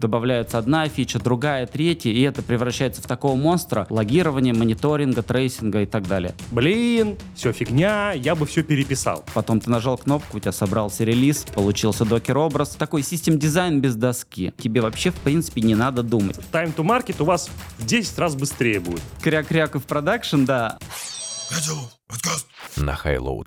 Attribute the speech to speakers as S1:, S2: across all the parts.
S1: добавляется одна фича, другая, третья, и это превращается в такого монстра логирования, мониторинга, трейсинга и так далее.
S2: Блин, все фигня, я бы все переписал.
S1: Потом ты нажал кнопку, у тебя собрался релиз, получился докер-образ. Такой system design без доски. Тебе вообще, в принципе, не надо думать.
S2: Time to market у вас в 10 раз быстрее будет.
S1: Кряк-кряк и в продакшн, да.
S3: на Highload++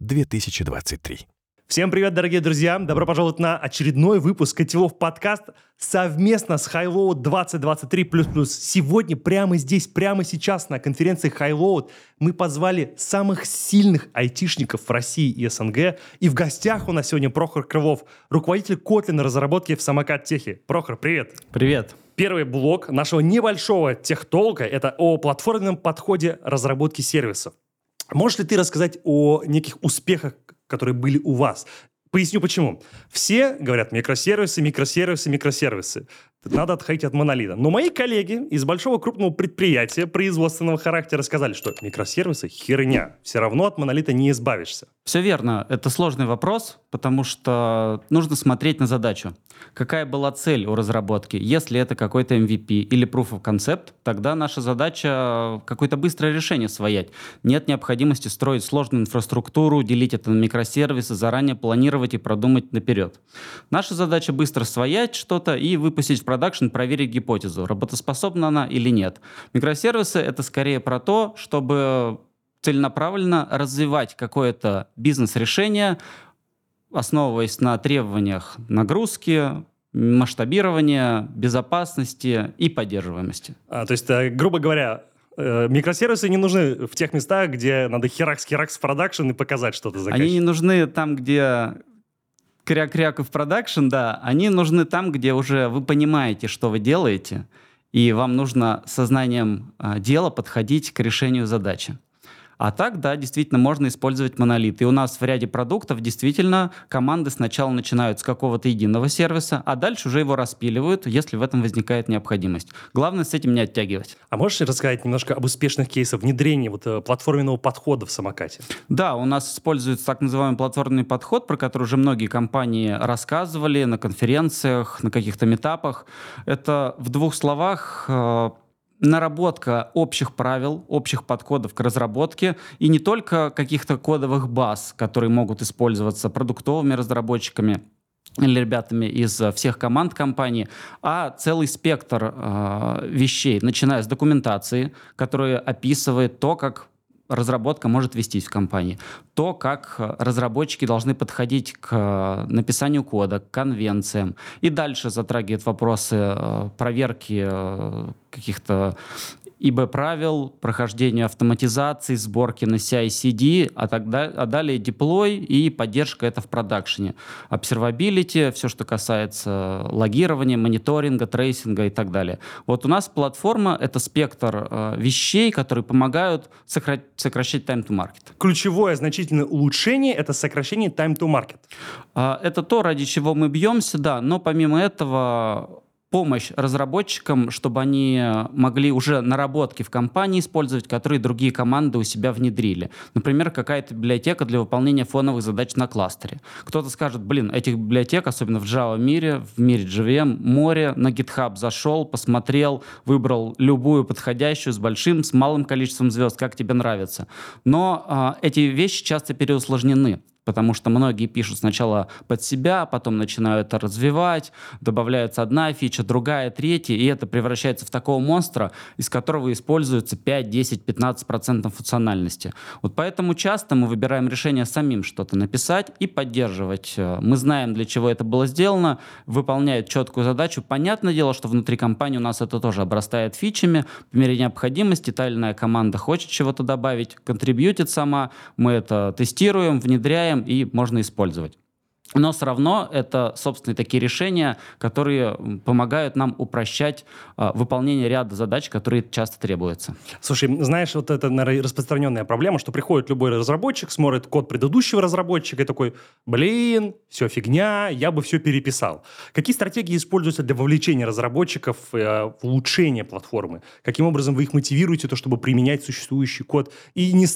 S3: 2023.
S2: Всем привет, дорогие друзья! Добро пожаловать на очередной выпуск Котелов подкаст совместно с Highload 2023++. Сегодня, прямо здесь, прямо сейчас на конференции Highload мы позвали самых сильных айтишников России и СНГ. И в гостях у нас сегодня Прохор Крылов, руководитель Kotlin разработки в Самокат Техе. Прохор, привет!
S1: Привет!
S2: Первый блок нашего небольшого техтолка – это о платформенном подходе разработки сервисов. Можешь ли ты рассказать о неких успехах, которые были у вас? Поясню почему. Все говорят микросервисы, микросервисы, микросервисы. Надо отходить от монолита. Но мои коллеги из большого крупного предприятия производственного характера сказали, что микросервисы – херня. Все равно от монолита не избавишься.
S1: Все верно. Это сложный вопрос, потому что нужно смотреть на задачу. Какая была цель у разработки? Если это какой-то MVP или Proof of Concept, тогда наша задача какое-то быстрое решение своять. Нет необходимости строить сложную инфраструктуру, делить это на микросервисы, заранее планировать и продумать наперед. Наша задача быстро своять что-то и выпустить в продакшн, проверить гипотезу, работоспособна она или нет. Микросервисы — это скорее про то, чтобы целенаправленно развивать какое-то бизнес-решение, основываясь на требованиях нагрузки, масштабирования, безопасности и поддерживаемости.
S2: А, то есть, э, грубо говоря, э, микросервисы не нужны в тех местах, где надо херакс-херакс в продакшн и показать что-то заказчику.
S1: Они не нужны там, где кряк-кряк и в продакшн, да. Они нужны там, где уже вы понимаете, что вы делаете, и вам нужно со знанием а, дела подходить к решению задачи. А так, да, действительно, можно использовать монолит. И у нас в ряде продуктов действительно команды сначала начинают с какого-то единого сервиса, а дальше уже его распиливают, если в этом возникает необходимость. Главное с этим не оттягивать.
S2: А можешь рассказать немножко об успешных кейсах внедрения вот э, платформенного подхода в самокате?
S1: Да, у нас используется так называемый платформенный подход, про который уже многие компании рассказывали на конференциях, на каких-то метапах. Это в двух словах э, наработка общих правил, общих подходов к разработке, и не только каких-то кодовых баз, которые могут использоваться продуктовыми разработчиками, или ребятами из всех команд компании, а целый спектр э, вещей, начиная с документации, которая описывает то, как разработка может вестись в компании. То, как э, разработчики должны подходить к э, написанию кода, к конвенциям. И дальше затрагивает вопросы э, проверки каких-то ИБ-правил, прохождения автоматизации, сборки на CI/CD, а, тогда, а далее деплой и поддержка это в продакшене. Observability, все, что касается логирования, мониторинга, трейсинга и так далее. Вот у нас платформа — это спектр э, вещей, которые помогают сокра- сокращать time to market.
S2: Ключевое значительное улучшение — это сокращение time to market.
S1: Э, это то, ради чего мы бьемся, да, но помимо этого помощь разработчикам, чтобы они могли уже наработки в компании использовать, которые другие команды у себя внедрили. Например, какая-то библиотека для выполнения фоновых задач на кластере. Кто-то скажет, блин, этих библиотек, особенно в Java мире, в мире JVM, море, на GitHub зашел, посмотрел, выбрал любую подходящую с большим, с малым количеством звезд, как тебе нравится. Но э, эти вещи часто переусложнены потому что многие пишут сначала под себя, потом начинают это развивать, добавляется одна фича, другая, третья, и это превращается в такого монстра, из которого используется 5, 10, 15 процентов функциональности. Вот поэтому часто мы выбираем решение самим что-то написать и поддерживать. Мы знаем, для чего это было сделано, выполняет четкую задачу. Понятное дело, что внутри компании у нас это тоже обрастает фичами, по мере необходимости та или иная команда хочет чего-то добавить, контрибьютит сама, мы это тестируем, внедряем, и можно использовать. Но все равно это, собственно, такие решения, которые помогают нам упрощать э, выполнение ряда задач, которые часто требуются.
S2: Слушай, знаешь, вот это, наверное, распространенная проблема, что приходит любой разработчик, смотрит код предыдущего разработчика и такой, блин, все фигня, я бы все переписал. Какие стратегии используются для вовлечения разработчиков э, в улучшение платформы? Каким образом вы их мотивируете, то, чтобы применять существующий код и не,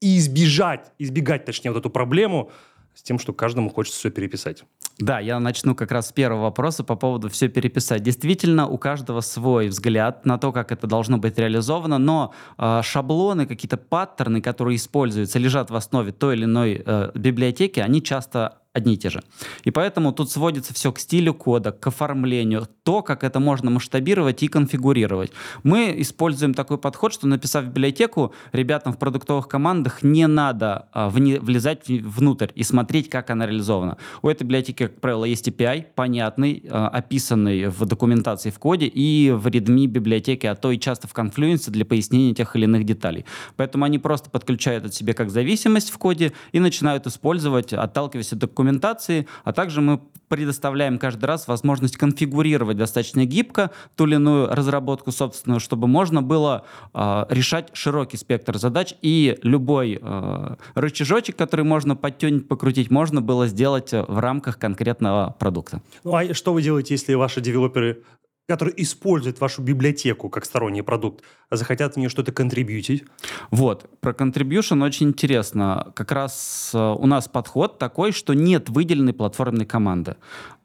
S2: и избежать, избегать, точнее, вот эту проблему с тем, что каждому хочется все переписать.
S1: Да, я начну как раз с первого вопроса по поводу все переписать. Действительно, у каждого свой взгляд на то, как это должно быть реализовано, но э, шаблоны, какие-то паттерны, которые используются, лежат в основе той или иной э, библиотеки, они часто одни и те же. И поэтому тут сводится все к стилю кода, к оформлению, то, как это можно масштабировать и конфигурировать. Мы используем такой подход, что написав библиотеку, ребятам в продуктовых командах не надо а, вне, влезать внутрь и смотреть, как она реализована. У этой библиотеки, как правило, есть API, понятный, а, описанный в документации в коде и в readme библиотеки, а то и часто в Confluence для пояснения тех или иных деталей. Поэтому они просто подключают от себя как зависимость в коде и начинают использовать, отталкиваясь от документации документации, а также мы предоставляем каждый раз возможность конфигурировать достаточно гибко ту или иную разработку собственную, чтобы можно было э, решать широкий спектр задач, и любой э, рычажочек, который можно подтюнить, покрутить, можно было сделать в рамках конкретного продукта.
S2: Ну а что вы делаете, если ваши девелоперы которые используют вашу библиотеку как сторонний продукт, захотят в нее что-то контрибьютить?
S1: Вот, про contribution очень интересно. Как раз э, у нас подход такой, что нет выделенной платформенной команды.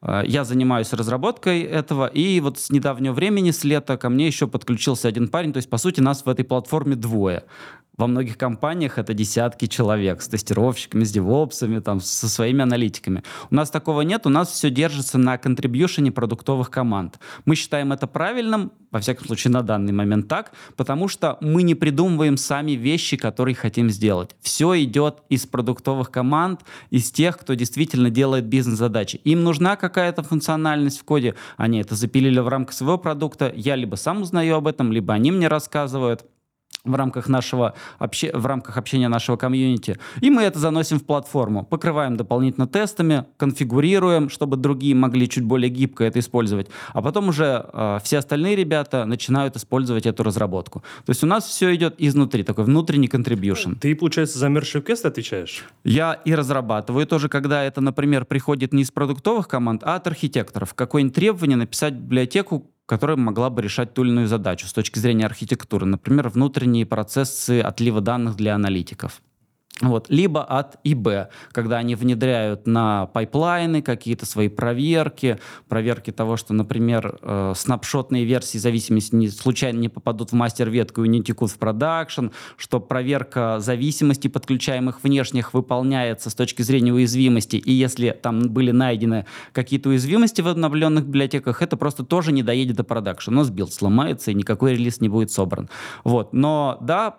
S1: Э, я занимаюсь разработкой этого, и вот с недавнего времени, с лета, ко мне еще подключился один парень, то есть, по сути, нас в этой платформе двое. Во многих компаниях это десятки человек с тестировщиками, с девопсами, там, со своими аналитиками. У нас такого нет, у нас все держится на контрибьюшене продуктовых команд. Мы считаем это правильным, во всяком случае на данный момент так, потому что мы не придумываем сами вещи, которые хотим сделать. Все идет из продуктовых команд, из тех, кто действительно делает бизнес-задачи. Им нужна какая-то функциональность в коде, они это запилили в рамках своего продукта, я либо сам узнаю об этом, либо они мне рассказывают в рамках нашего обще... в рамках общения нашего комьюнити. И мы это заносим в платформу, покрываем дополнительно тестами, конфигурируем, чтобы другие могли чуть более гибко это использовать. А потом уже э, все остальные ребята начинают использовать эту разработку. То есть у нас все идет изнутри, такой внутренний contribution.
S2: Ты, получается, за merge request отвечаешь?
S1: Я и разрабатываю тоже, когда это, например, приходит не из продуктовых команд, а от архитекторов. Какое-нибудь требование написать библиотеку, которая могла бы решать ту или иную задачу с точки зрения архитектуры. Например, внутренние процессы отлива данных для аналитиков. Вот. Либо от ИБ, когда они внедряют на пайплайны какие-то свои проверки, проверки того, что, например, э, снапшотные версии зависимости не, случайно не попадут в мастер-ветку и не утекут в продакшн, что проверка зависимостей подключаемых внешних выполняется с точки зрения уязвимости, и если там были найдены какие-то уязвимости в обновленных библиотеках, это просто тоже не доедет до продакшн. У нас билд сломается, и никакой релиз не будет собран. Вот. Но да,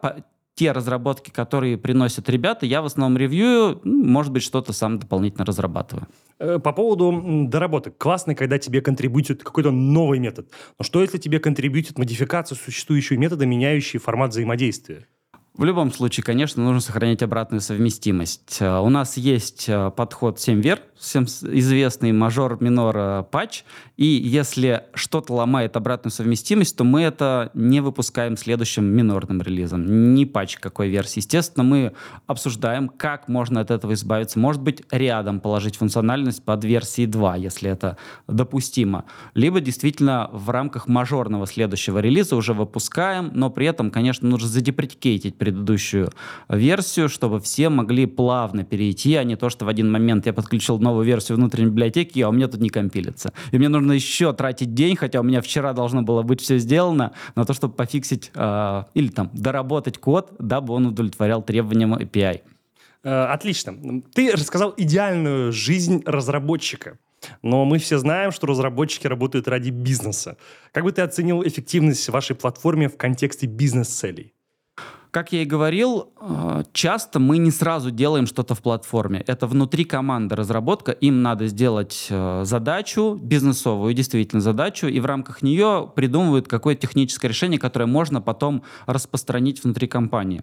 S1: те разработки, которые приносят ребята, я в основном ревью, может быть, что-то сам дополнительно разрабатываю.
S2: Э, по поводу доработок. Классно, когда тебе контрибьютит какой-то новый метод. Но что, если тебе контрибьютит модификацию существующего метода, меняющий формат взаимодействия?
S1: В любом случае, конечно, нужно сохранять обратную совместимость. Э, у нас есть э, подход 7 вер, всем известный мажор-минор патч, и если что-то ломает обратную совместимость, то мы это не выпускаем следующим минорным релизом. Не патч какой версии. Естественно, мы обсуждаем, как можно от этого избавиться. Может быть, рядом положить функциональность под версией 2, если это допустимо. Либо действительно в рамках мажорного следующего релиза уже выпускаем, но при этом, конечно, нужно задеприкейтить предыдущую версию, чтобы все могли плавно перейти, а не то, что в один момент я подключил новую версию внутренней библиотеки, а у меня тут не компилится. И мне нужно еще тратить день, хотя у меня вчера должно было быть все сделано, на то, чтобы пофиксить э, или там доработать код, дабы он удовлетворял требованиям API.
S2: Э, отлично. Ты рассказал идеальную жизнь разработчика. Но мы все знаем, что разработчики работают ради бизнеса. Как бы ты оценил эффективность вашей платформы в контексте бизнес-целей?
S1: Как я и говорил, э, часто мы не сразу делаем что-то в платформе. Это внутри команды разработка. Им надо сделать э, задачу, бизнесовую действительно задачу, и в рамках нее придумывают какое-то техническое решение, которое можно потом распространить внутри компании.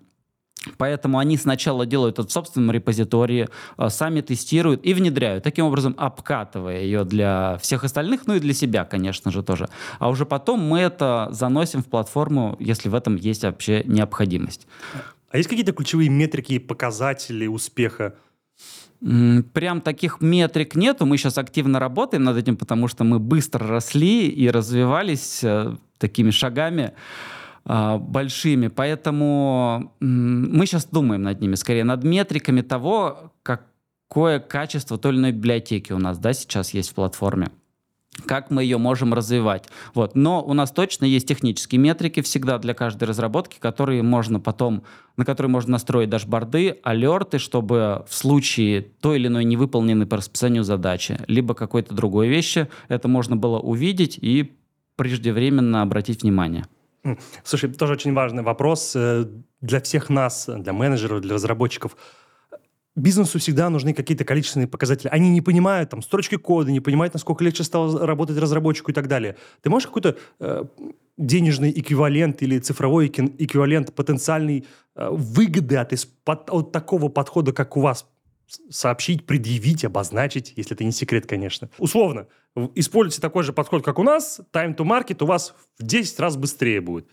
S1: Поэтому они сначала делают это в собственном репозитории, э, сами тестируют и внедряют, таким образом обкатывая ее для всех остальных, ну и для себя, конечно же, тоже. А уже потом мы это заносим в платформу, если в этом есть вообще необходимость.
S2: А есть какие-то ключевые метрики и показатели успеха?
S1: Прям таких метрик нету. Мы сейчас активно работаем над этим, потому что мы быстро росли и развивались э, такими шагами. А, большими. Поэтому мы сейчас думаем над ними, скорее над метриками того, как какое качество той или иной библиотеки у нас да, сейчас есть в платформе как мы ее можем развивать. Вот. Но у нас точно есть технические метрики всегда для каждой разработки, которые можно потом, на которые можно настроить дашборды, алерты, чтобы в случае той или иной невыполненной по расписанию задачи, либо какой-то другой вещи, это можно было увидеть и преждевременно обратить внимание.
S2: Слушай, тоже очень важный вопрос э, для всех нас, для менеджеров, для разработчиков – бизнесу всегда нужны какие-то количественные показатели. Они не понимают там строчки кода, не понимают, насколько легче стало работать разработчику и так далее. Ты можешь какой-то э, денежный эквивалент или цифровой эквивалент потенциальной э, выгоды от, от, такого подхода, как у вас, сообщить, предъявить, обозначить, если это не секрет, конечно. Условно, используйте такой же подход, как у нас, time to market у вас в 10 раз быстрее будет.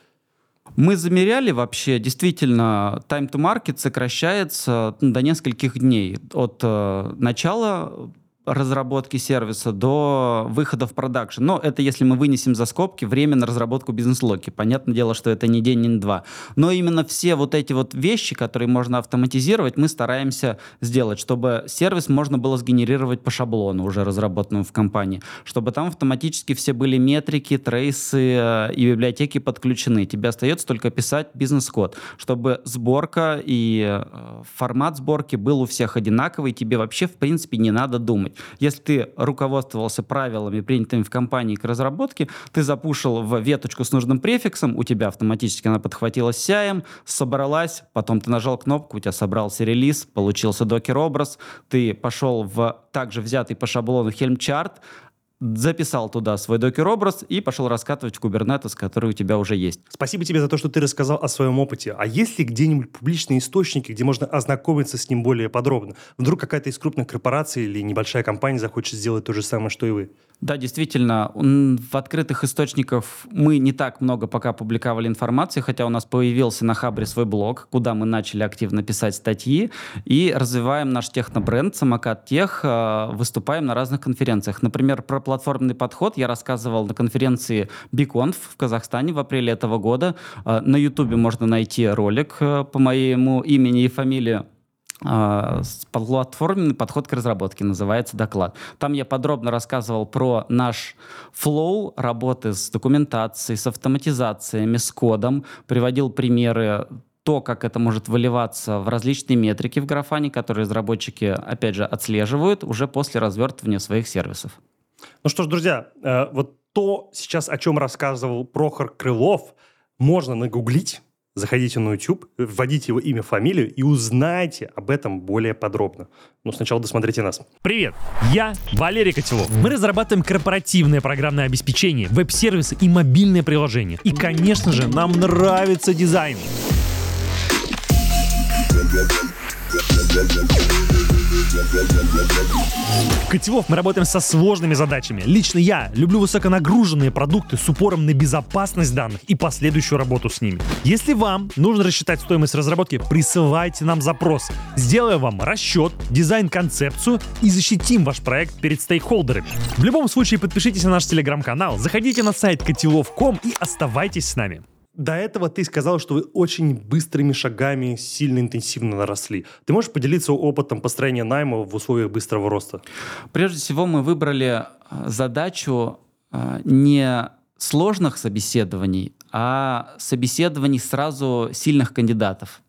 S1: Мы замеряли вообще, действительно, time to market сокращается ну, до нескольких дней от э, начала разработки сервиса до выхода в продакшн. Но это если мы вынесем за скобки время на разработку бизнес-логи. Понятное дело, что это не день, не два. Но именно все вот эти вот вещи, которые можно автоматизировать, мы стараемся сделать, чтобы сервис можно было сгенерировать по шаблону, уже разработанному в компании, чтобы там автоматически все были метрики, трейсы э, и библиотеки подключены. Тебе остается только писать бизнес-код, чтобы сборка и э, формат сборки был у всех одинаковый, тебе вообще в принципе не надо думать. Если ты руководствовался правилами, принятыми в компании к разработке, ты запушил в веточку с нужным префиксом, у тебя автоматически она подхватилась CIM, собралась, потом ты нажал кнопку, у тебя собрался релиз, получился докер-образ, ты пошел в также взятый по шаблону Helm-чарт, записал туда свой докер-образ и пошел раскатывать в Kubernetes, который у тебя уже есть.
S2: Спасибо тебе за то, что ты рассказал о своем опыте. А есть ли где-нибудь публичные источники, где можно ознакомиться с ним более подробно? Вдруг какая-то из крупных корпораций или небольшая компания захочет сделать то же самое, что и вы?
S1: Да, действительно, в открытых источниках мы не так много пока публиковали информации, хотя у нас появился на Хабре свой блог, куда мы начали активно писать статьи и развиваем наш технобренд «Самокат Тех», э, выступаем на разных конференциях. Например, про платформенный подход я рассказывал на конференции BICONF в Казахстане в апреле этого года. Э, на Ютубе можно найти ролик э, по моему имени и фамилии платформенный подход к разработке, называется доклад. Там я подробно рассказывал про наш флоу работы с документацией, с автоматизациями, с кодом, приводил примеры то, как это может выливаться в различные метрики в графане, которые разработчики, опять же, отслеживают уже после развертывания своих сервисов.
S2: Ну что ж, друзья, э, вот то сейчас, о чем рассказывал Прохор Крылов, можно нагуглить, Заходите на YouTube, вводите его имя, фамилию и узнайте об этом более подробно. Но сначала досмотрите нас.
S4: Привет, я Валерий Котелов. Мы разрабатываем корпоративное программное обеспечение, веб-сервисы и мобильные приложения. И, конечно же, нам нравится дизайн. Котелов мы работаем со сложными задачами. Лично я люблю высоконагруженные продукты с упором на безопасность данных и последующую работу с ними. Если вам нужно рассчитать стоимость разработки, присылайте нам запрос. Сделаем вам расчет, дизайн-концепцию и защитим ваш проект перед стейкхолдерами. В любом случае подпишитесь на наш телеграм-канал, заходите на сайт котелов.ком и оставайтесь с нами.
S2: До этого ты сказал, что вы очень быстрыми шагами сильно интенсивно наросли. Ты можешь поделиться опытом построения найма в условиях быстрого роста?
S1: Прежде всего мы выбрали э, задачу э, не сложных собеседований, а собеседований сразу сильных кандидатов.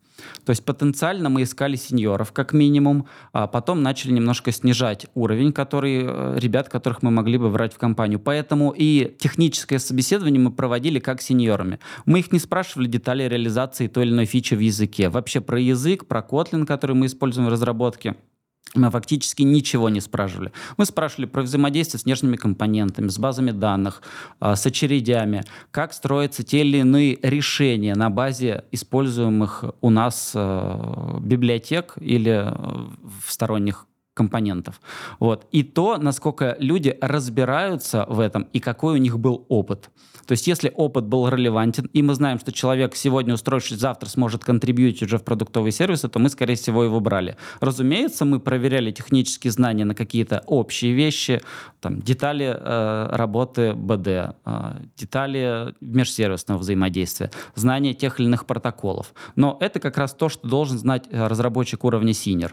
S1: То есть потенциально мы искали сеньоров как минимум, а потом начали немножко снижать уровень, который, э, ребят, которых мы могли бы брать в компанию. Поэтому и техническое собеседование мы проводили как сеньорами. Мы их не спрашивали детали реализации той или иной фичи в языке. Вообще про язык, про Kotlin, который мы используем в разработке – мы фактически ничего не спрашивали. Мы спрашивали про взаимодействие с внешними компонентами, с базами данных, а, с очередями, как строятся те или иные решения на базе используемых у нас а, библиотек или а, сторонних компонентов. Вот. И то, насколько люди разбираются в этом и какой у них был опыт. То есть если опыт был релевантен, и мы знаем, что человек сегодня устроившись, завтра сможет контрибьютить уже в продуктовые сервисы, то мы, скорее всего, его брали. Разумеется, мы проверяли технические знания на какие-то общие вещи, там, детали э, работы БД, э, детали межсервисного взаимодействия, знание тех или иных протоколов. Но это как раз то, что должен знать э, разработчик уровня senior.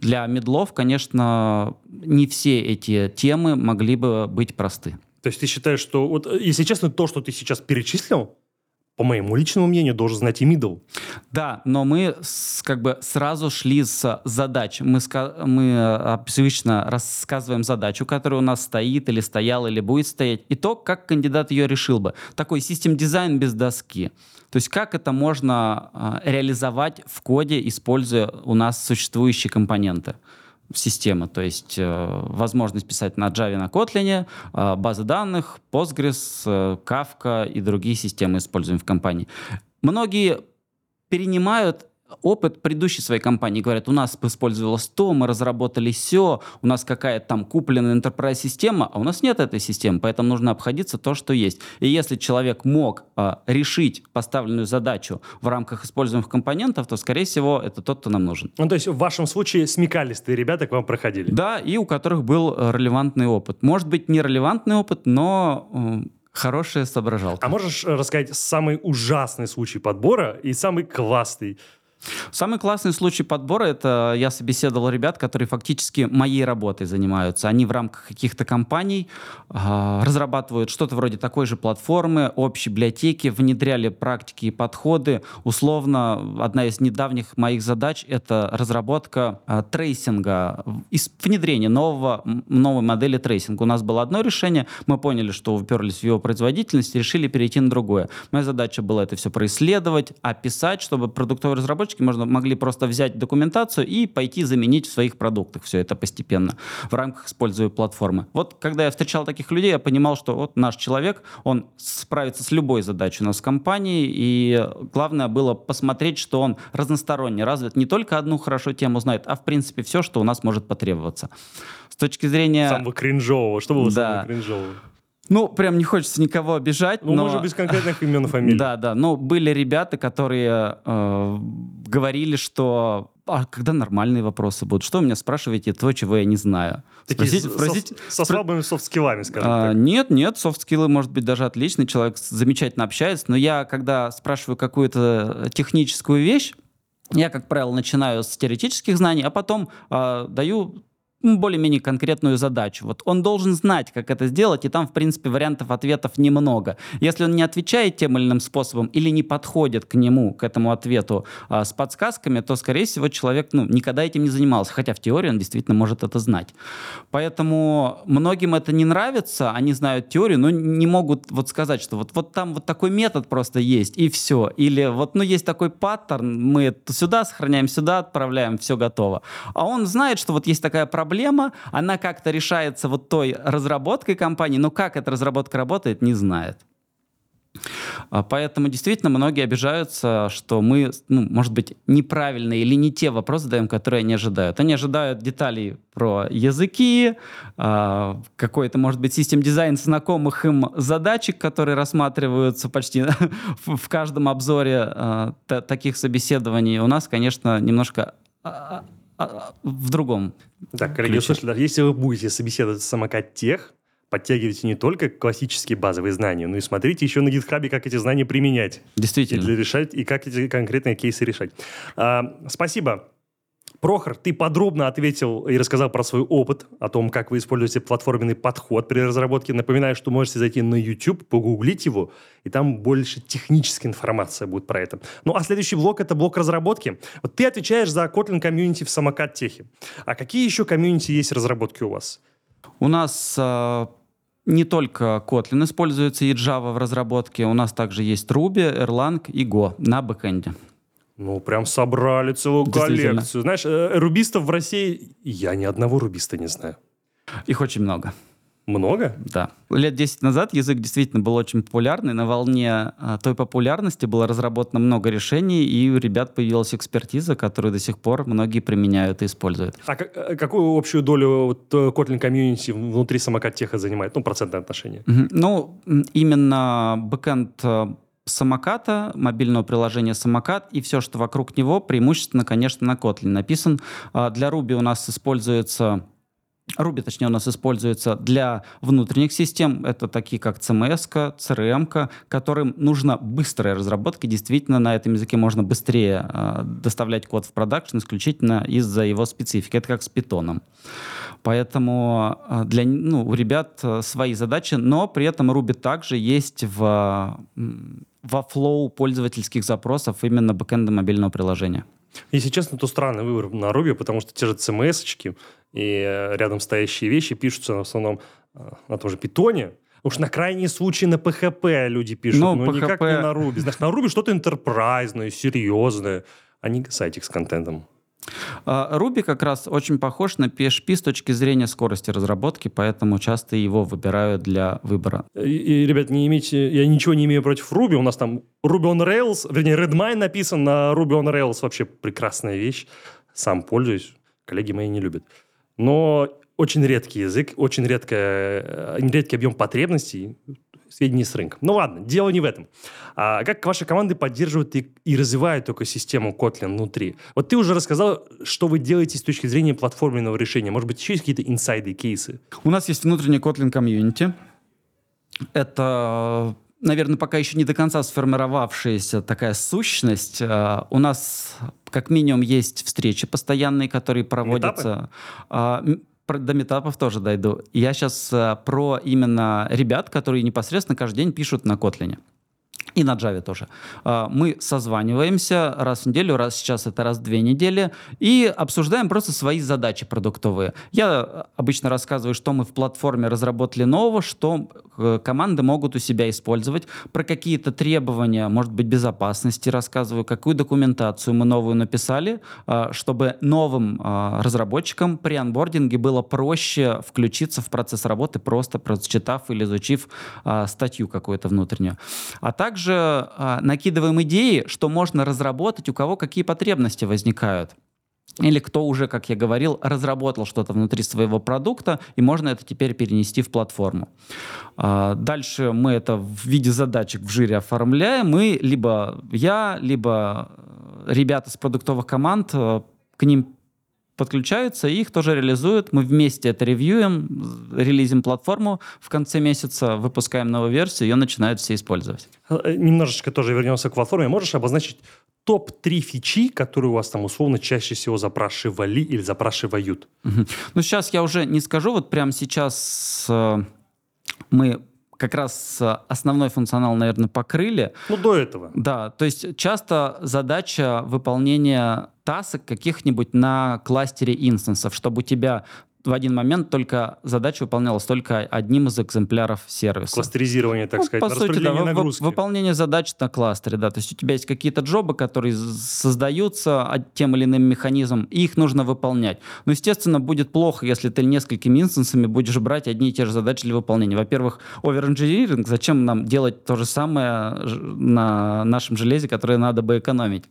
S1: Для медлов, конечно, конечно, не все эти темы могли бы быть просты.
S2: То есть ты считаешь, что, вот, э, если честно, то, что ты сейчас перечислил, по моему личному мнению, должен знать и middle.
S1: Да, но мы с- как бы сразу шли с задач. Мы, мы э, обычно рассказываем задачу, которая у нас стоит или стояла, или будет стоять, и то, как кандидат ее решил бы. Такой систем дизайн без доски. То есть как это можно а, реализовать в коде, используя у нас существующие компоненты системы, то есть э, возможность писать на Java, на Kotlin, э, базы данных, Postgres, э, Kafka и другие системы используем в компании. Многие перенимают опыт предыдущей своей компании. Говорят, у нас использовалось то, мы разработали все, у нас какая-то там купленная enterprise система, а у нас нет этой системы, поэтому нужно обходиться то, что есть. И если человек мог а, решить поставленную задачу в рамках используемых компонентов, то, скорее всего, это тот, кто нам нужен.
S2: Ну, то есть в вашем случае смекалистые ребята к вам проходили.
S1: Да, и у которых был э, релевантный опыт. Может быть, не релевантный опыт, но э, хорошая соображалка.
S2: А можешь э, рассказать самый ужасный случай подбора и самый классный?
S1: Самый классный случай подбора это я собеседовал ребят, которые фактически моей работой занимаются. Они в рамках каких-то компаний э, разрабатывают что-то вроде такой же платформы, общей библиотеки, внедряли практики и подходы. Условно, одна из недавних моих задач это разработка э, трейсинга, внедрение нового, новой модели трейсинга. У нас было одно решение, мы поняли, что уперлись в его производительность, решили перейти на другое. Моя задача была это все происследовать, описать, чтобы продуктовые разработчики можно, могли просто взять документацию и пойти заменить в своих продуктах все это постепенно в рамках используя платформы. Вот когда я встречал таких людей, я понимал, что вот наш человек, он справится с любой задачей у нас в компании, и главное было посмотреть, что он разносторонне развит, не только одну хорошо тему знает, а в принципе все, что у нас может потребоваться. С точки зрения...
S2: Самого кринжового. Что было
S1: Да.
S2: самого кринжового?
S1: Ну, прям не хочется никого обижать,
S2: Ну,
S1: но...
S2: может, без конкретных имен и фамилий.
S1: Да, да. Но были ребята, которые э, говорили, что а когда нормальные вопросы будут? Что вы меня спрашиваете то, чего я не знаю?
S2: Такие
S1: Спросите-
S2: со-
S1: спросите-
S2: со слабыми софт-скиллами, скажем
S1: а,
S2: так.
S1: Нет, нет, софт-скиллы, может быть, даже отличный, человек замечательно общается, но я, когда спрашиваю какую-то техническую вещь, я, как правило, начинаю с теоретических знаний, а потом а, даю более-менее конкретную задачу. Вот он должен знать, как это сделать, и там, в принципе, вариантов ответов немного. Если он не отвечает тем или иным способом или не подходит к нему, к этому ответу а, с подсказками, то, скорее всего, человек ну, никогда этим не занимался, хотя в теории он действительно может это знать. Поэтому многим это не нравится, они знают теорию, но не могут вот сказать, что вот, вот там вот такой метод просто есть, и все. Или вот, ну, есть такой паттерн, мы сюда сохраняем, сюда отправляем, все готово. А он знает, что вот есть такая проблема, она как-то решается вот той разработкой компании, но как эта разработка работает, не знает. А, Поэтому действительно многие обижаются, что мы, ну, может быть, неправильные или не те вопросы задаем, которые они ожидают. Они ожидают деталей про языки, а, какой-то, может быть, систем дизайн знакомых им задачек, которые рассматриваются почти в каждом обзоре а, та- таких собеседований. У нас, конечно, немножко а, а, а, в другом.
S2: Так, коллеги, услышали, да? если вы будете собеседовать в самокат тех, подтягивайте не только классические базовые знания, но и смотрите еще на гитхабе, как эти знания применять. И
S1: Действительно.
S2: для решать, и как эти конкретные кейсы решать. А, спасибо. Прохор, ты подробно ответил и рассказал про свой опыт, о том, как вы используете платформенный подход при разработке. Напоминаю, что можете зайти на YouTube, погуглить его, и там больше техническая информация будет про это. Ну, а следующий блок — это блок разработки. Вот ты отвечаешь за Kotlin комьюнити в Самокат Tech е. А какие еще комьюнити есть разработки у вас?
S1: У нас а, не только Kotlin используется и Java в разработке, у нас также есть Ruby, Erlang и Go на бэкэнде.
S2: Ну, прям собрали целую коллекцию. Знаешь, э, рубистов в России... Я ни одного рубиста не знаю.
S1: Их очень много.
S2: Много?
S1: Да. Лет 10 назад язык действительно был очень популярный. На волне а, той популярности было разработано много решений, и у ребят появилась экспертиза, которую до сих пор многие применяют и используют.
S2: А э, какую общую долю вот, э, Kotlin комьюнити внутри самокат теха занимает? Ну, процентное отношение.
S1: Ну, именно бэкэнд э, самоката, мобильного приложения самокат и все, что вокруг него, преимущественно, конечно, на Kotlin написан. А Для Ruby у нас используется Ruby, точнее, у нас используется для внутренних систем. Это такие, как CMS, CRM, которым нужна быстрая разработка. Действительно, на этом языке можно быстрее э, доставлять код в продакшн исключительно из-за его специфики. Это как с питоном. Поэтому э, для, ну, у ребят свои задачи, но при этом Ruby также есть в, во флоу пользовательских запросов именно бэкэнда мобильного приложения.
S2: Если честно, то странный выбор на Ruby, потому что те же CMS-очки и э, рядом стоящие вещи пишутся в основном э, на том же питоне. Уж на крайний случай на PHP люди пишут, но, но PHP... никак не на Ruby. Знаешь, на Ruby что-то интерпрайзное, серьезное, а не сайтик с контентом.
S1: А, Ruby как раз очень похож на PHP с точки зрения скорости разработки, поэтому часто его выбирают для выбора.
S2: И, и ребят, не имейте, я ничего не имею против Ruby. У нас там Ruby on Rails, вернее, Redmine написан на Ruby on Rails. Вообще прекрасная вещь. Сам пользуюсь. Коллеги мои не любят. Но очень редкий язык, очень редкая, редкий объем потребностей сведений с рынка. Ну ладно, дело не в этом. А как ваши команды поддерживают и, и развивают экосистему Kotlin внутри? Вот ты уже рассказал, что вы делаете с точки зрения платформенного решения. Может быть, еще есть какие-то инсайды, кейсы?
S1: У нас есть внутренний Kotlin комьюнити. Это наверное, пока еще не до конца сформировавшаяся такая сущность. А, у нас как минимум есть встречи постоянные, которые проводятся. Метапы? До метапов тоже дойду. Я сейчас э, про именно ребят, которые непосредственно каждый день пишут на Котлине. И на Java тоже. А, мы созваниваемся раз в неделю, раз сейчас это раз в две недели, и обсуждаем просто свои задачи продуктовые. Я обычно рассказываю, что мы в платформе разработали нового, что э, команды могут у себя использовать, про какие-то требования, может быть, безопасности рассказываю, какую документацию мы новую написали, а, чтобы новым а, разработчикам при анбординге было проще включиться в процесс работы, просто прочитав или изучив статью какую-то внутреннюю. А также также э, накидываем идеи, что можно разработать, у кого какие потребности возникают. Или кто уже, как я говорил, разработал что-то внутри своего продукта, и можно это теперь перенести в платформу. А, дальше мы это в виде задачек в жире оформляем. Мы, либо я, либо ребята с продуктовых команд э, к ним подключаются и их тоже реализуют. Мы вместе это ревьюем, релизим платформу, в конце месяца выпускаем новую версию, ее начинают все использовать.
S2: Э, немножечко тоже вернемся к платформе. Можешь обозначить топ-3 фичи, которые у вас там условно чаще всего запрашивали или запрашивают?
S1: Угу. Ну, сейчас я уже не скажу, вот прямо сейчас э, мы как раз основной функционал, наверное, покрыли.
S2: Ну, до этого.
S1: Да, то есть часто задача выполнения тасок каких-нибудь на кластере инстансов, чтобы у тебя в один момент только задача выполнялась только одним из экземпляров сервиса.
S2: Кластеризирование, так
S1: ну,
S2: сказать,
S1: по сути, да, нагрузки. Выполнение задач на кластере, да. То есть у тебя есть какие-то джобы, которые создаются тем или иным механизмом, и их нужно выполнять. Но, естественно, будет плохо, если ты несколькими инстансами будешь брать одни и те же задачи для выполнения. Во-первых, оверинжиниринг, зачем нам делать то же самое на нашем железе, которое надо бы экономить?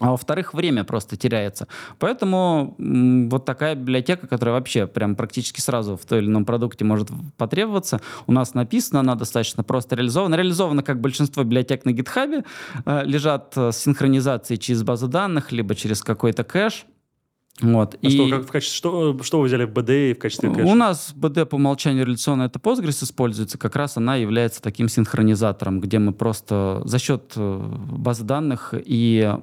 S1: А во-вторых, время просто теряется. Поэтому вот такая библиотека, которая вообще прям практически сразу в той или ином продукте может потребоваться, у нас написана, она достаточно просто реализована. Реализована, как большинство библиотек на гитхабе, э, лежат с синхронизацией через базу данных, либо через какой-то кэш. Вот.
S2: А и... что, как в качестве, что, что вы взяли в BD в качестве кэша?
S1: У нас BD по умолчанию реляционно это Postgres используется, как раз она является таким синхронизатором, где мы просто за счет э, базы данных и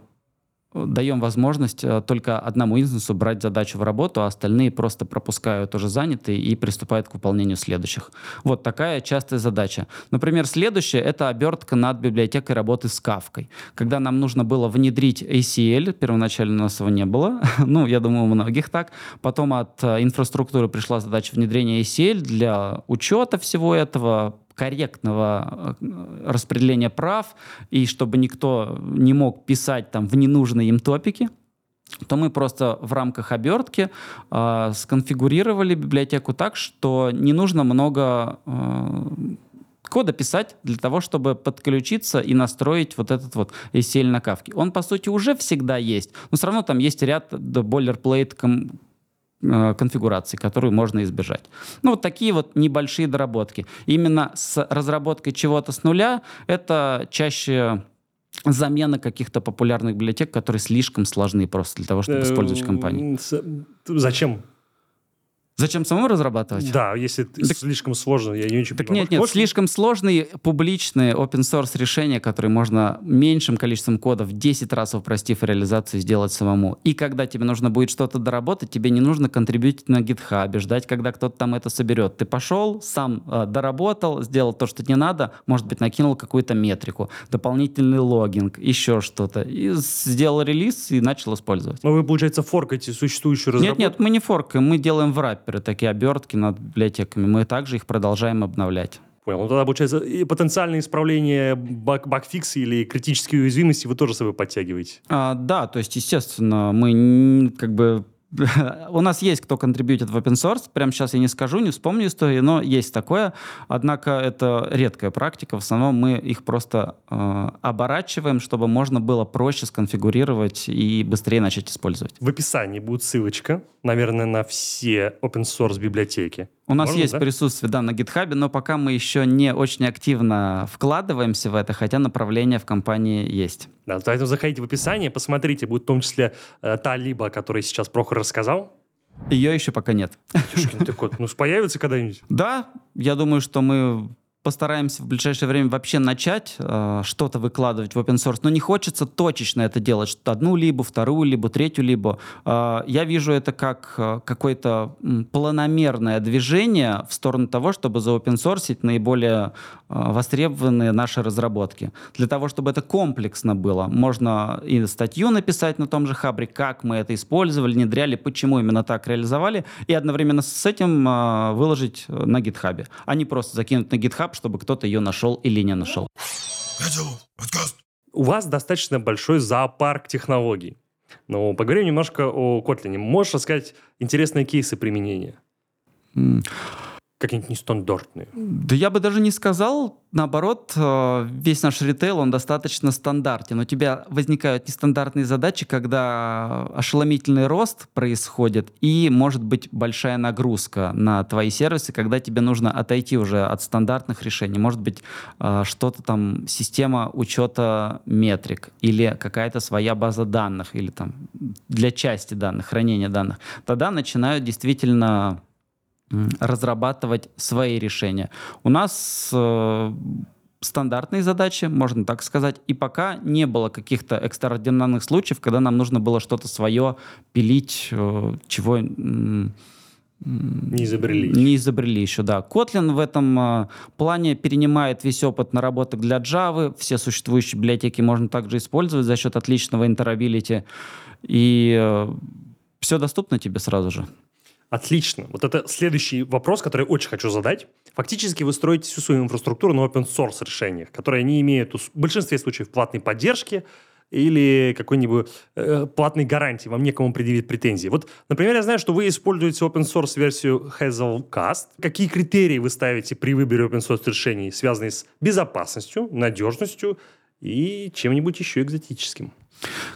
S1: даем возможность э, только одному инстансу брать задачу в работу, а остальные просто пропускают уже занятые и приступают к выполнению следующих. Вот такая частая задача. Например, следующая — это обертка над библиотекой работы с кавкой. Когда нам нужно было внедрить ACL, первоначально у нас его не было, ну, я думаю, у многих так, потом от э, инфраструктуры пришла задача внедрения ACL для учета всего этого, корректного э, распределения прав, и чтобы никто не мог писать там в ненужные им топики, то мы просто в рамках обертки э, сконфигурировали библиотеку так, что не нужно много э, кода писать для того, чтобы подключиться и настроить вот этот вот ACL на кавке. Он, по сути, уже всегда есть, но все равно там есть ряд boilerplate конфигурации, которую можно избежать. Ну, вот такие вот небольшие доработки. Именно с разработкой чего-то с нуля это чаще замена каких-то популярных библиотек, которые слишком сложны просто для того, чтобы использовать в компании.
S2: Зачем?
S1: Зачем самому разрабатывать?
S2: Да, если
S1: Так-
S2: слишком сложно, я не очень
S1: Так
S2: понимаю.
S1: нет, нет,
S2: Можешь-
S1: слишком сложные публичные open source решения, которые можно меньшим количеством кодов, 10 раз упростив реализацию, сделать самому. И когда тебе нужно будет что-то доработать, тебе не нужно контрибьютить на GitHub, ждать, когда кто-то там это соберет. Ты пошел, сам э, доработал, сделал то, что тебе надо, может быть, накинул какую-то метрику, дополнительный логинг, еще что-то, и сделал релиз и начал использовать.
S2: Ну, вы, получается, форкаете существующую
S1: Нет,
S2: разработку?
S1: нет, мы не форкаем, мы делаем в рапперы такие обертки над библиотеками. Мы также их продолжаем обновлять.
S2: Понял. Ну, тогда, получается, и потенциальное исправление баг- багфикса или критические уязвимости вы тоже с собой подтягиваете.
S1: А, да, то есть, естественно, мы как бы у нас есть кто контрибьютит в open source. Прямо сейчас я не скажу, не вспомню истории, но есть такое. Однако это редкая практика. В основном мы их просто э, оборачиваем, чтобы можно было проще сконфигурировать и быстрее начать использовать.
S2: В описании будет ссылочка, наверное, на все open source библиотеки.
S1: У нас
S2: Можно,
S1: есть
S2: да?
S1: присутствие да, на GitHub, но пока мы еще не очень активно вкладываемся в это, хотя направление в компании есть.
S2: Да, поэтому заходите в описание, посмотрите, будет в том числе э, та либо, о которой сейчас Прохор рассказал.
S1: Ее еще пока нет.
S2: Ёшкин ты кот, ну появится когда-нибудь?
S1: Да, я думаю, что мы постараемся в ближайшее время вообще начать э, что-то выкладывать в open source, но не хочется точечно это делать, что одну либо, вторую либо, третью либо. Э, я вижу это как э, какое-то планомерное движение в сторону того, чтобы заопенсорсить наиболее э, востребованные наши разработки. Для того, чтобы это комплексно было, можно и статью написать на том же Хабре, как мы это использовали, внедряли, почему именно так реализовали, и одновременно с этим э, выложить на гитхабе, а не просто закинуть на GitHub, чтобы кто-то ее нашел или не нашел.
S2: У вас достаточно большой зоопарк технологий. Но поговорим немножко о Kotlin. Можешь рассказать интересные кейсы применения?
S1: М.
S2: Какие-нибудь нестандартные.
S1: Да я бы даже не сказал, наоборот, э, весь наш ритейл, он достаточно стандартен. У тебя возникают нестандартные задачи, когда ошеломительный рост происходит, и может быть большая нагрузка на твои сервисы, когда тебе нужно отойти уже от стандартных решений. Может быть, э, что-то там, система учета метрик, или какая-то своя база данных, или там для части данных, хранения данных. Тогда начинают действительно разрабатывать свои решения. У нас э, стандартные задачи, можно так сказать, и пока не было каких-то экстраординарных случаев, когда нам нужно было что-то свое пилить, э, чего
S2: Не изобрели.
S1: Не изобрели еще, да. Kotlin в этом э, плане перенимает весь опыт наработок для Java. Все существующие библиотеки можно также использовать за счет отличного интерабилити. И все доступно тебе сразу же.
S2: Отлично. Вот это следующий вопрос, который я очень хочу задать. Фактически вы строите всю свою инфраструктуру на open source решениях, которые не имеют в большинстве случаев платной поддержки или какой-нибудь э, платной гарантии, вам некому предъявить претензии. Вот, например, я знаю, что вы используете open source версию Hazelcast. Какие критерии вы ставите при выборе open source решений, связанные с безопасностью, надежностью и чем-нибудь еще экзотическим?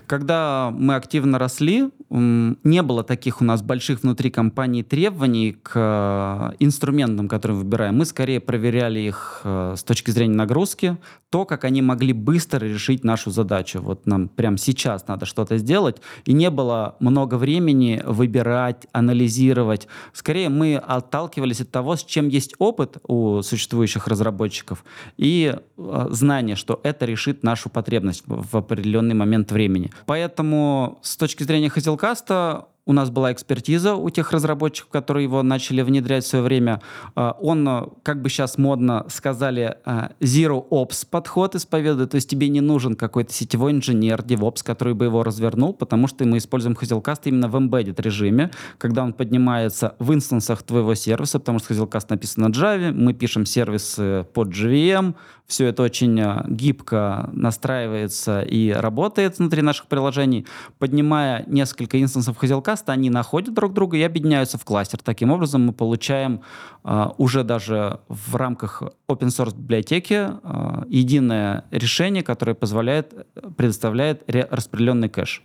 S1: Когда мы активно росли, не было таких у нас больших внутри компании требований к э, инструментам, которые выбираем. Мы скорее проверяли их э, с точки зрения нагрузки, то, как они могли быстро решить нашу задачу. Вот нам прямо сейчас надо что-то сделать, и не было много времени выбирать, анализировать. Скорее мы отталкивались от того, с чем есть опыт у существующих разработчиков, и э, знание, что это решит нашу потребность в определенный момент времени. Поэтому с точки зрения Hazelcast у нас была экспертиза у тех разработчиков, которые его начали внедрять в свое время. А, Он, а, как бы сейчас модно сказали, а, Zero Ops подход исповедует, то есть тебе не нужен какой-то сетевой инженер, DevOps, который бы его развернул, потому что мы используем Hazelcast именно в embedded режиме, когда он поднимается в инстансах твоего сервиса, потому что Hazelcast написан на Java, мы пишем сервисы под JVM, все это очень а, гибко настраивается и работает внутри наших приложений. Поднимая несколько инстансов Hazelcast, они находят друг друга и объединяются в кластер. Таким образом, мы получаем а, уже даже в рамках open source библиотеки а, единое решение, которое позволяет, предоставляет ре- распределенный кэш.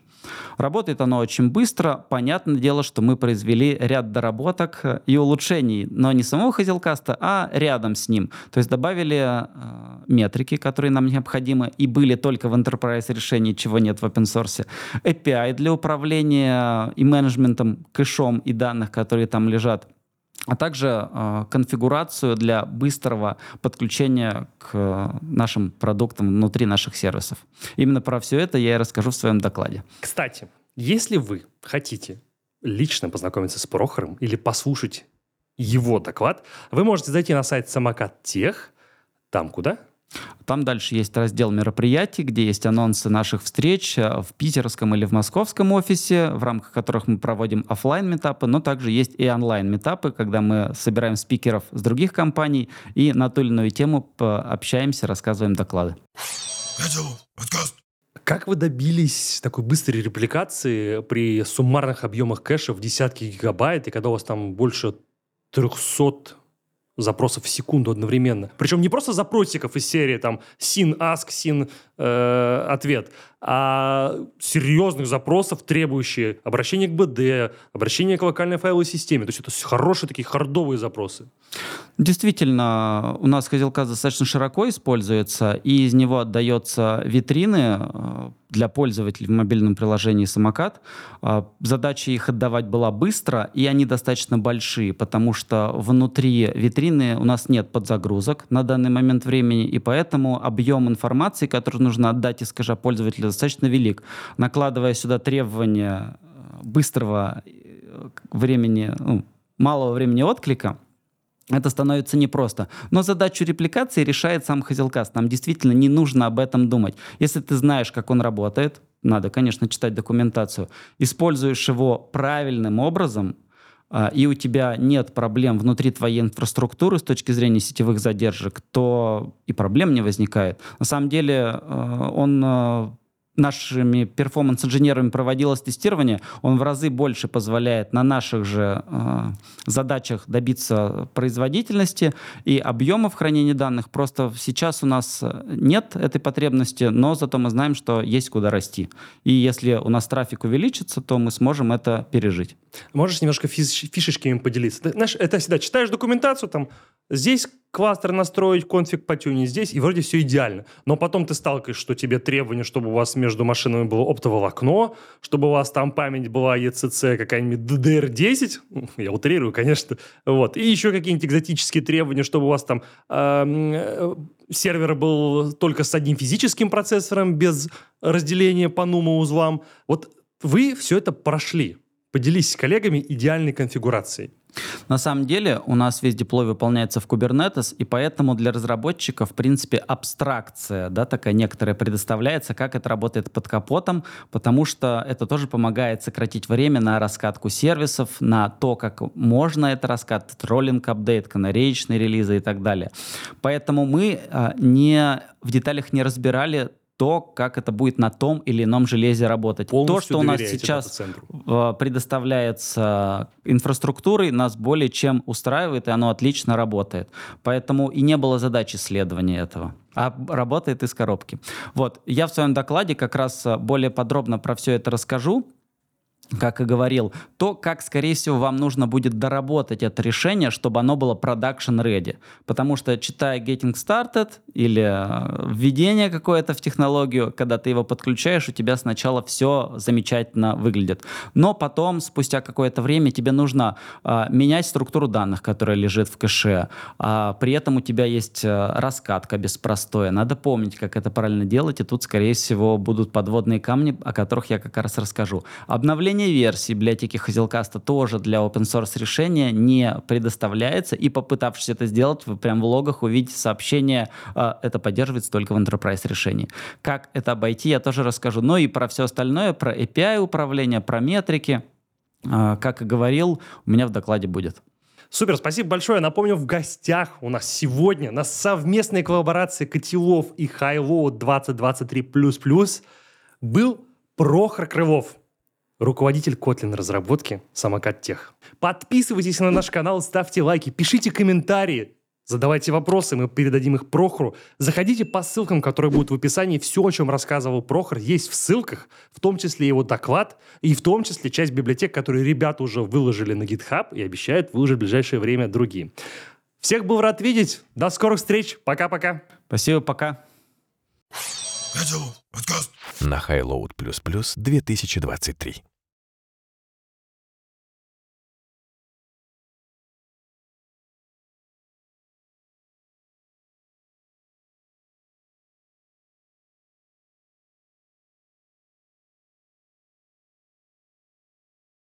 S1: Работает оно очень быстро. Понятное дело, что мы произвели ряд доработок э, и улучшений, но не самого Hazelcast, а рядом с ним. То есть добавили э, метрики, которые нам необходимы и были только в Enterprise решении, чего нет в open source. API для управления и менеджментом кэшом и данных, которые там лежат. А также э, конфигурацию для быстрого подключения к э, нашим продуктам внутри наших сервисов. Именно про все это я и расскажу в своем докладе.
S2: Кстати, если вы хотите лично познакомиться с Прохором или послушать его доклад, вы можете зайти на сайт Самокат Тех. Там куда?
S1: Там дальше есть раздел мероприятий, где есть анонсы наших встреч э, в питерском или в московском офисе, в рамках которых мы проводим офлайн метапы но также есть и онлайн метапы когда мы собираем спикеров с других компаний и на ту или иную тему общаемся, рассказываем доклады.
S2: Как вы добились такой быстрой репликации при суммарных объемах кэша в десятки гигабайт, и когда у вас там больше 300 запросов в секунду одновременно. Причем не просто запросиков из серии там син ask, син э, а серьезных запросов, требующие обращения к БД, обращения к локальной файловой системе. То есть это хорошие такие хардовые запросы.
S1: Действительно, у нас Hazelcast достаточно широко используется, и из него отдается витрины э, для пользователей в мобильном приложении «Самокат». Э, задача их отдавать была быстро, и они достаточно большие, потому что внутри витрины у нас нет подзагрузок на данный момент времени, и поэтому объем информации, который нужно отдать из кэша пользователя, достаточно велик. Накладывая сюда требования э, быстрого времени, ну, малого времени отклика, это становится непросто. Но задачу репликации решает сам Hazelcast. Нам действительно не нужно об этом думать. Если ты знаешь, как он работает, надо, конечно, читать документацию, используешь его правильным образом, а, и у тебя нет проблем внутри твоей инфраструктуры с точки зрения сетевых задержек, то и проблем не возникает. На самом деле э, он э, нашими перформанс-инженерами проводилось тестирование, он в разы больше позволяет на наших же э, задачах добиться производительности и объемов хранения данных. Просто сейчас у нас нет этой потребности, но зато мы знаем, что есть куда расти. И если у нас трафик увеличится, то мы сможем это пережить.
S2: Можешь немножко фиш фишечками поделиться? Ты, знаешь, это всегда читаешь документацию, там здесь кластер настроить, конфиг потюнить здесь, и вроде все идеально. Но потом ты сталкиваешься, что тебе требования, чтобы у вас между машинами было оптоволокно, чтобы у вас там память была ECC какая-нибудь DDR10, ну, я утрирую, конечно, вот, и еще какие-нибудь экзотические требования, чтобы у вас там э, сервер был только с одним физическим процессором, без разделения по нуму узлам. Вот вы все это прошли. Поделись с коллегами идеальной конфигурацией.
S1: На самом деле у нас весь деплой выполняется в Kubernetes, и поэтому для разработчиков, в принципе, абстракция, да, такая некоторая предоставляется, как это работает под капотом, потому что это тоже помогает сократить время на раскатку сервисов, на то, как можно это раскатывать, роллинг апдейт, канареечные релизы и так далее. Поэтому мы а, не в деталях не разбирали то, как это будет на том или ином железе работать.
S2: Полностью
S1: то, что у нас сейчас предоставляется инфраструктурой, нас более чем устраивает, и оно отлично работает. Поэтому и не было задачи исследования этого а работает из коробки. Вот, я в своем докладе как раз более подробно про все это расскажу, как и говорил, то, как, скорее всего, вам нужно будет доработать это решение, чтобы оно было production ready. Потому что, читая Getting Started или э, введение какое-то в технологию, когда ты его подключаешь, у тебя сначала все замечательно выглядит. Но потом, спустя какое-то время, тебе нужно э, менять структуру данных, которая лежит в кэше. А при этом у тебя есть э, раскатка беспростая. Надо помнить, как это правильно делать, и тут, скорее всего, будут подводные камни, о которых я как раз расскажу. Обновление Обновление версии библиотеки Hazelcast тоже для open source решения не предоставляется, и попытавшись это сделать, вы прям в логах увидите сообщение, «А, это поддерживается только в enterprise решении. Как это обойти, я тоже расскажу. Но и про все остальное, про API управления, про метрики, а, как и говорил, у меня в докладе будет.
S2: Супер, спасибо большое. Напомню, в гостях у нас сегодня на совместной коллаборации Котелов и Highload 2023++ был Прохор Крылов руководитель Kotlin разработки Самокат Тех. Подписывайтесь на наш канал, ставьте лайки, пишите комментарии, задавайте вопросы, мы передадим их Прохору. Заходите по ссылкам, которые будут в описании. Все, о чем рассказывал Прохор, есть в ссылках, в том числе его доклад, и в том числе часть библиотек, которые ребята уже выложили на GitHub и обещают выложить в ближайшее время другие. Всех был рад видеть. До скорых встреч. Пока-пока.
S1: Спасибо, пока.
S3: На Highload++ 2023.